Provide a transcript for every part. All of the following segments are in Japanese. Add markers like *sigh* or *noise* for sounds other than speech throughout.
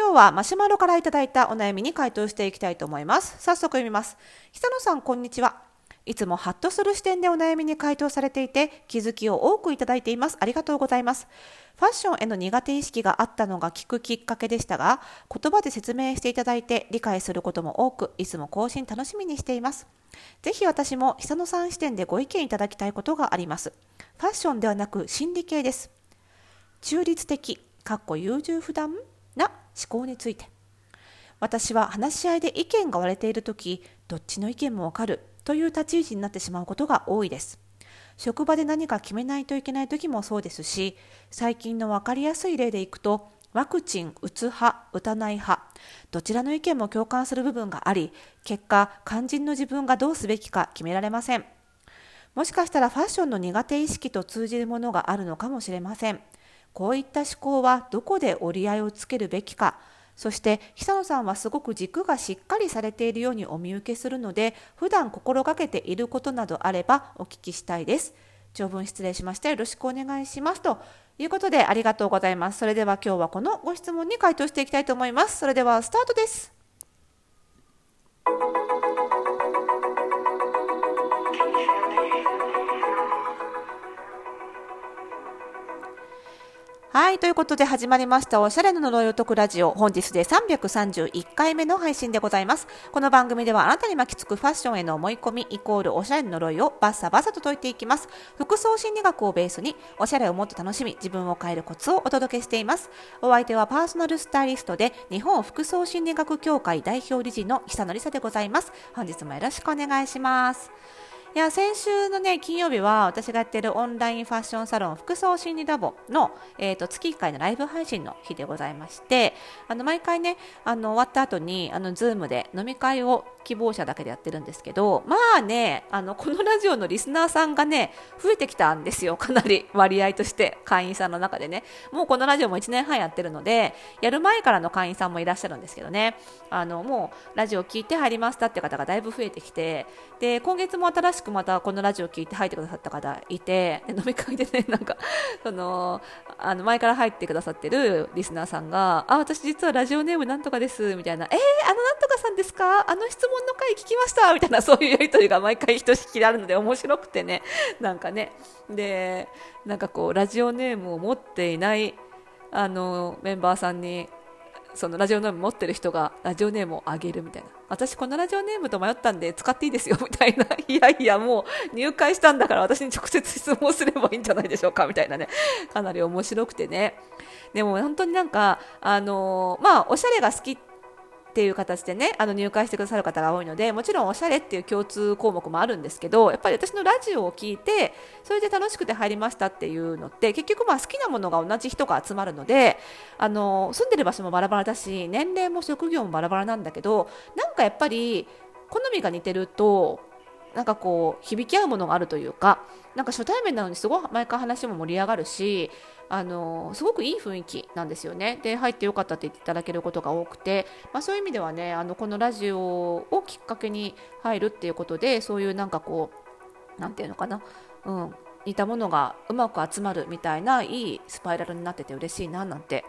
今日はマシュマロからいただいたお悩みに回答していきたいと思います。早速読みます。久野さん、こんにちは。いつもハッとする視点でお悩みに回答されていて気づきを多くいただいています。ありがとうございます。ファッションへの苦手意識があったのが聞くきっかけでしたが、言葉で説明していただいて理解することも多く、いつも更新楽しみにしています。ぜひ私も久野さん視点でご意見いただきたいことがあります。ファッションではなく心理系です。中立的、かっこ優柔不断思考について。私は話し合いで意見が割れているとき、どっちの意見もわかるという立ち位置になってしまうことが多いです。職場で何か決めないといけない時もそうですし、最近の分かりやすい例でいくと、ワクチン打つ派、打たない派、どちらの意見も共感する部分があり、結果、肝心の自分がどうすべきか決められません。もしかしたらファッションの苦手意識と通じるものがあるのかもしれません。こういった思考はどこで折り合いをつけるべきか、そして久野さんはすごく軸がしっかりされているようにお見受けするので普段心がけていることなどあればお聞きしたいです。長文失礼しました。よろしくお願いします。ということでありがとうございます。それでは今日はこのご質問に回答していきたいと思います。それではスタートです。はい、ということで始まりましたおしゃれの呪いを解くラジオ。本日で331回目の配信でございます。この番組ではあなたに巻きつくファッションへの思い込みイコールおしゃれの呪いをバッサバサと解いていきます。服装心理学をベースにおしゃれをもっと楽しみ、自分を変えるコツをお届けしています。お相手はパーソナルスタイリストで日本服装心理学協会代表理事の久野里沙でございます。本日もよろしくお願いします。いや先週のね金曜日は私がやっているオンラインファッションサロン服装心理ラボの、えーと、月1回のライブ配信の日でございましてあの毎回ねあの終わった後にあの Zoom で飲み会を希望者だけでやってるんですけどまあねあのこのラジオのリスナーさんがね増えてきたんですよかなり割合として会員さんの中でね。もうこのラジオも1年半やってるのでやる前からの会員さんもいらっしゃるんですけどね。あのもうラジオ聞いて入りましたって方がだいぶ増えてきてで今月も新しくまたこのラジオ聞いて入ってくださった方いて飲み会でねなんか *laughs* そのあの前から入ってくださってるリスナーさんがあ私実はラジオネームなんとかですみたいなえー、あのなんとかさんですか？あの質問の回聞きました？みたいなそういうやり取りが毎回ひとしきりあるので面白くてねなんかね。でなんかこうラジオネームを持っていないあのメンバーさんにそのラジオネーム持ってる人がラジオネームをあげるみたいな。私このラジオネームと迷ったんで使っていいですよみたいな。*laughs* いやいやもう入会したんだから私に直接質問すればいいんじゃないでしょうかみたいなね。かなり面白くてね。でも本当になんかあのまあおしゃれが好きってっていう形でねあの入会してくださる方が多いのでもちろんおしゃれっていう共通項目もあるんですけどやっぱり私のラジオを聞いてそれで楽しくて入りましたっていうのって結局まあ好きなものが同じ人が集まるのであの住んでる場所もバラバラだし年齢も職業もバラバラなんだけどなんかやっぱり好みが似てるとなんかこう響き合うものがあるというかなんか初対面なのにすごい毎回話も盛り上がるしあのすごくいい雰囲気なんですよね。で入ってよかったって言っていただけることが多くて、まあ、そういう意味ではねあのこのラジオをきっかけに入るっていうことでそういうなんかこうなんていうのかな、うん、似たものがうまく集まるみたいないいスパイラルになってて嬉しいななんて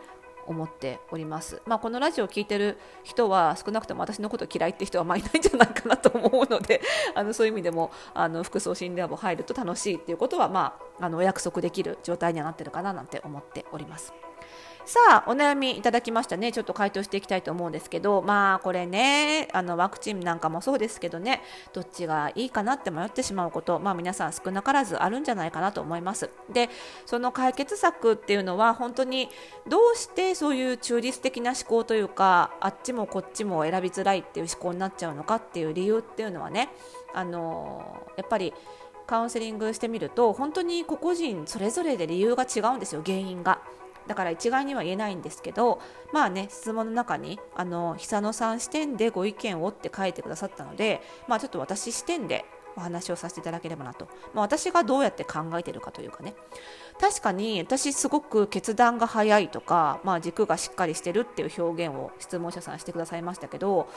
思っております。まあ、このラジオを聴いてる人は少なくとも私のこと嫌いって人はまあいないんじゃないかなと思うので *laughs* あのそういう意味でもあの服装心理ラボ入ると楽しいっていうことは、まあ、あのお約束できる状態にはなってるかななんて思っております。さあ、お悩みいただきましたね。ちょっと回答していきたいと思うんですけど、まあ、これね、あの、ワクチンなんかもそうですけどね、どっちがいいかなって迷ってしまうこと、まあ、皆さん少なからずあるんじゃないかなと思います。で、その解決策っていうのは、本当にどうしてそういう中立的な思考というか、あっちもこっちも選びづらいっていう思考になっちゃうのかっていう理由っていうのはね、あの、やっぱり、カウンセリングしてみると本当に個々人それぞれで理由が違うんですよ原因が。だから一概には言えないんですけどまあね質問の中にあの久野さん視点でご意見をって書いてくださったのでまあちょっと私視点でお話をさせていただければなと、まあ、私がどうやって考えてるかというかね。確かに私すごく決断が早いとか、まあ、軸がしっかりしてるっていう表現を質問者さんしてくださいましたけど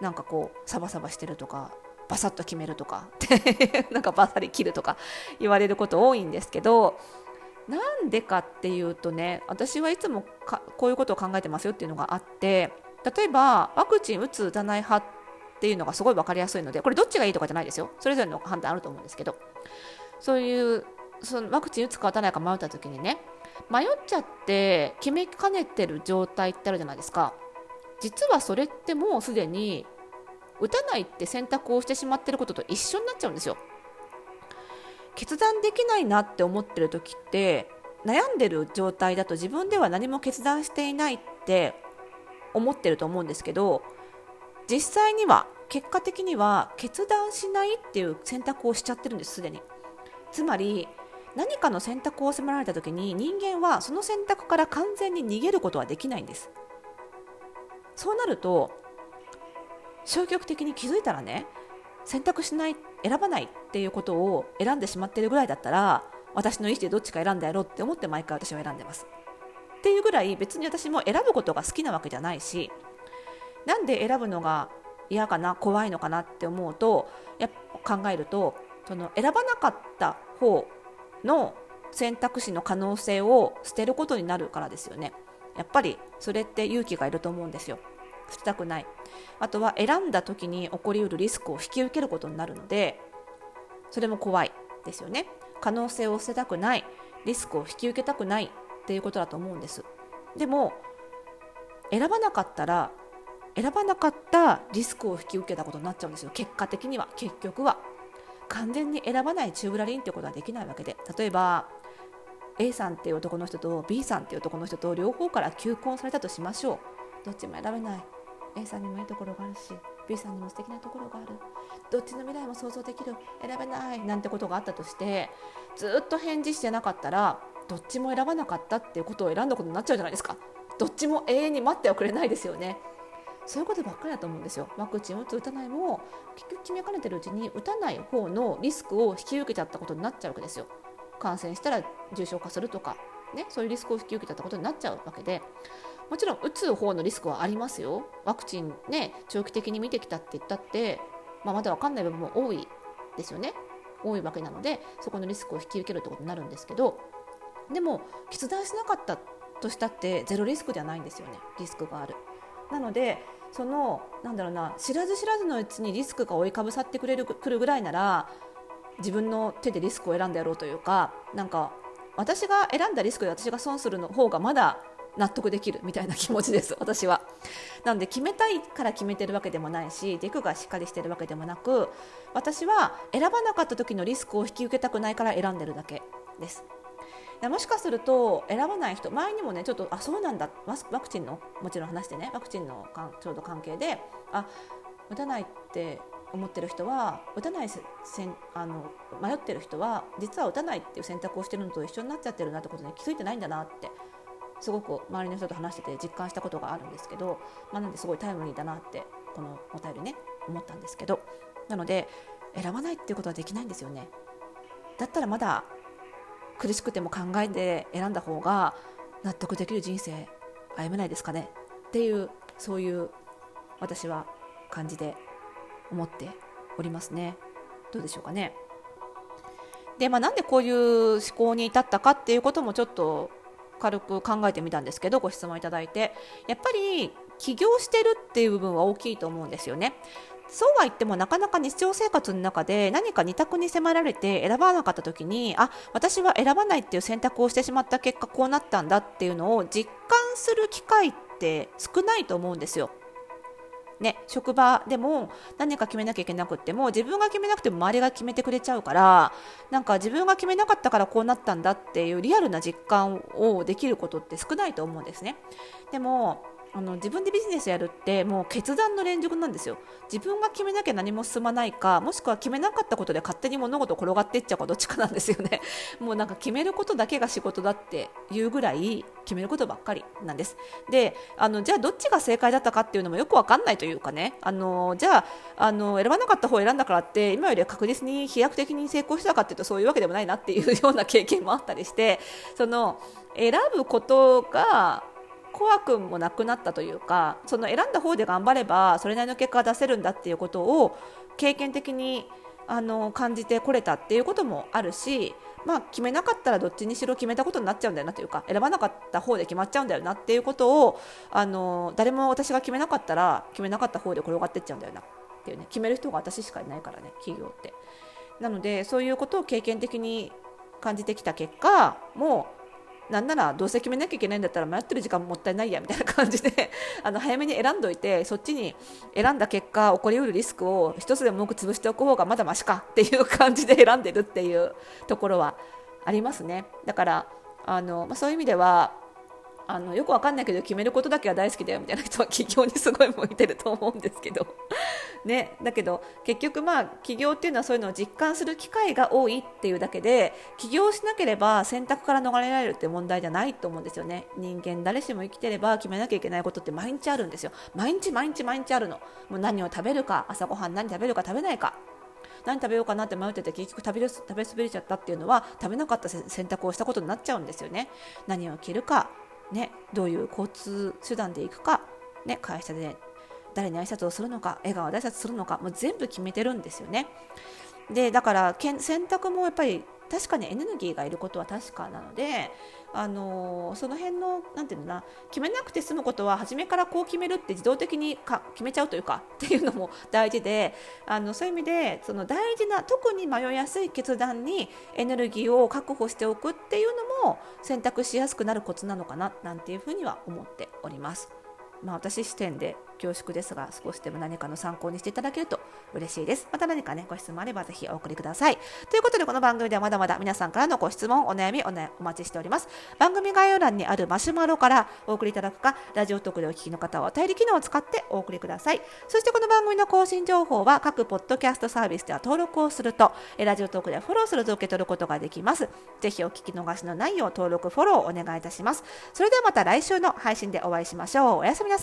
なんかこうサバサバしてるとかバサッと決めるとか *laughs* なんかバサリ切るとか言われること多いんですけどなんでかっていうとね私はいつもかこういうことを考えてますよっていうのがあって例えばワクチン打つ打たない派っていうのがすごい分かりやすいのでこれどっちがいいとかじゃないですよ。それぞれの判断あると思うんですけど。そういうそのワクチン打つか打たないか迷った時にね迷っちゃって決めかねてる状態ってあるじゃないですか。実はそれってもうすでに打たないって選択をしてしまってることと一緒になっちゃうんですよ。決断できないなって思ってる時って悩んでる状態だと自分では何も決断していないって思ってると思うんですけど実際には結果的には決断しないっていう選択をしちゃってるんですすでに。つまり何かの選択を迫られた時に人間はその選択から完全に逃げることはできないんです。そうなると消極的に気づいたらね選択しないっ選ばないっていうことを選んでしまってるぐらいだったら私の意思でどっちか選んでやろうって思って毎回私は選んでます。っていうぐらい別に私も選ぶことが好きなわけじゃないしなんで選ぶのが嫌かな怖いのかなって思うとや考えるとその選ばなかった方の選択肢の可能性を捨てることになるからですよね。やっぱりそれって勇気がいると思うんですよ。捨てたくない。あとは選んだ時に起こりうるリスクを引き受けることになるのでそれも怖いですよね。可能性を捨てたくない。リスクを引き受けたくない。っていうことだと思うんです。でも選ばなかったら選ばなかったリスクを引き受けたことになっちゃうんですよ。結果的には。結局は。完全に選ばないチューブラリンってことはできないわけで。例えば A さんっていう男の人と B さんっていう男の人と両方から求婚されたとしましょう。どっちも選べない。A さんにもいいところがあるし B さんにも素敵なところがある。どっちの未来も想像できる。選べないなんてことがあったとしてずっと返事してなかったらどっちも選ばなかったっていうことを選んだことになっちゃうじゃないですか。どっちも永遠に待ってはくれないですよね。そういうことばっかりだと思うんですよ。ワクチンを打つ打たないも結局決めかねてるうちに打たない方のリスクを引き受けちゃったことになっちゃうわけですよ。感染したら重症化するとかね、そういうリスクを引き受けちゃったことになっちゃうわけで。もちろん打つ方のリスクはありますよ。ワクチンね長期的に見てきたって言ったって、まあ、まだ分かんない部分も多いですよね。多いわけなのでそこのリスクを引き受けるってことになるんですけど。でも決断しなかったとしたってゼロリスクではないんですよね。リスクがある。なのでそのなんだろうな知らず知らずのうちにリスクが追いかぶさってくれるくるぐらいなら自分の手でリスクを選んでやろうというかなんか私が選んだリスクで私が損するの方がまだ納得できるみたいな気持ちです *laughs* 私は。なので決めたいから決めてるわけでもないし軸がしっかりしてるわけでもなく私は選ばなかった時のリスクを引き受けたくないから選んでるだけです。もしかすると選ばない人前にもねちょっとあそうなんだ。ワクチンのもちろん話してねワクチンのかんちょうど関係であ打たないって思ってる人は打たないせんあの迷ってる人は実は打たないっていう選択をしてるのと一緒になっちゃってるなってことに気づいてないんだなってすごく周りの人と話してて実感したことがあるんですけど、まあ、なんですごいタイムリーだなってこのお便りね思ったんですけどなので選ばないっていうことはできないんですよね。だったらまだ苦しくても考えて選んだ方が納得できる人生歩めないですかね。っていうそういう私は感じで思っておりますね。どうでしょうかね。で、まあ、なんでこういう思考に至ったかっていうこともちょっと軽く考えてみたんですけどご質問いただいてやっぱり起業してるっていう部分は大きいと思うんですよね。そうは言ってもなかなか日常生活の中で何か2択に迫られて選ばなかった時にあ私は選ばないっていう選択をしてしまった結果こうなったんだっていうのを実感する機会って少ないと思うんですよ。ね、職場でも何か決めなきゃいけなくっても自分が決めなくても周りが決めてくれちゃうからなんか自分が決めなかったからこうなったんだっていうリアルな実感をできることって少ないと思うんですね。でもあの自分でビジネスやるってもう決断の連続なんですよ。自分が決めなきゃ何も進まないかもしくは決めなかったことで勝手に物事転がっていっちゃうかどっちかなんですよね。*laughs* もうなんか決めることだけが仕事だっていうぐらい決めることばっかりなんです。であのじゃあどっちが正解だったかっていうのもよくわかんないというかね。あのじゃああの選ばなかった方を選んだからって今より確実に飛躍的に成功したかっていうとそういうわけでもないなっていうような経験もあったりしてその選ぶことが怖くもなくなったというかその選んだ方で頑張ればそれなりの結果が出せるんだっていうことを経験的にあの感じてこれたっていうこともあるしまあ、決めなかったらどっちにしろ決めたことになっちゃうんだよなというか選ばなかった方で決まっちゃうんだよなっていうことをあの誰も私が決めなかったら決めなかった方で転がってっちゃうんだよなっていうね決める人が私しかいないからね企業って。なのでそういうことを経験的に感じてきた結果もうなんならどうせ決めなきゃいけないんだったら迷ってる時間もったいないやみたいな感じで *laughs* あの早めに選んどいてそっちに選んだ結果起こりうるリスクを一つでも多く潰しておく方がまだましかっていう感じで選んでるっていうところはありますね。だからあの、まあ、そういう意味ではあのよくわかんないけど決めることだけは大好きだよみたいな人は起業にすごい向いてると思うんですけど。ね、だけど結局まあ起業っていうのはそういうのを実感する機会が多いっていうだけで起業しなければ選択から逃れられるって問題じゃないと思うんですよね。人間誰しも生きてれば決めなきゃいけないことって毎日あるんですよ。毎日毎日毎日あるの。もう何を食べるか朝ごはん何食べるか食べないか。何食べようかなって迷ってて結局食べる食べ滑れちゃったっていうのは食べなかった選択をしたことになっちゃうんですよね。何を着るかねどういう交通手段で行くかね会社で誰に挨拶をするのか笑顔で挨拶するのかもう全部決めてるんですよねでだから選択もやっぱり確かにエネルギーがいることは確かなので、あのー、その辺のなんていうのな決めなくて済むことは初めからこう決めるって自動的にか決めちゃうというかっていうのも大事であのそういう意味でその大事な特に迷いやすい決断にエネルギーを確保しておくっていうのも選択しやすくなるコツなのかななんていうふうには思っております。まあ、私視点で恐縮ですが少しでも何かの参考にしていただけると嬉しいです。また何かねご質問あればぜひお送りください。ということでこの番組ではまだまだ皆さんからのご質問お悩みお,、ね、お待ちしております。番組概要欄にあるマシュマロからお送りいただくかラジオトークでお聞きの方はお便り機能を使ってお送りください。そしてこの番組の更新情報は各ポッドキャストサービスでは登録をするとラジオトークでフォローすると受け取ることができます。ぜひお聞き逃しのないよう登録フォローをお願いいたします。それではまた来週の配信でお会いしましょう。おやすみなさい。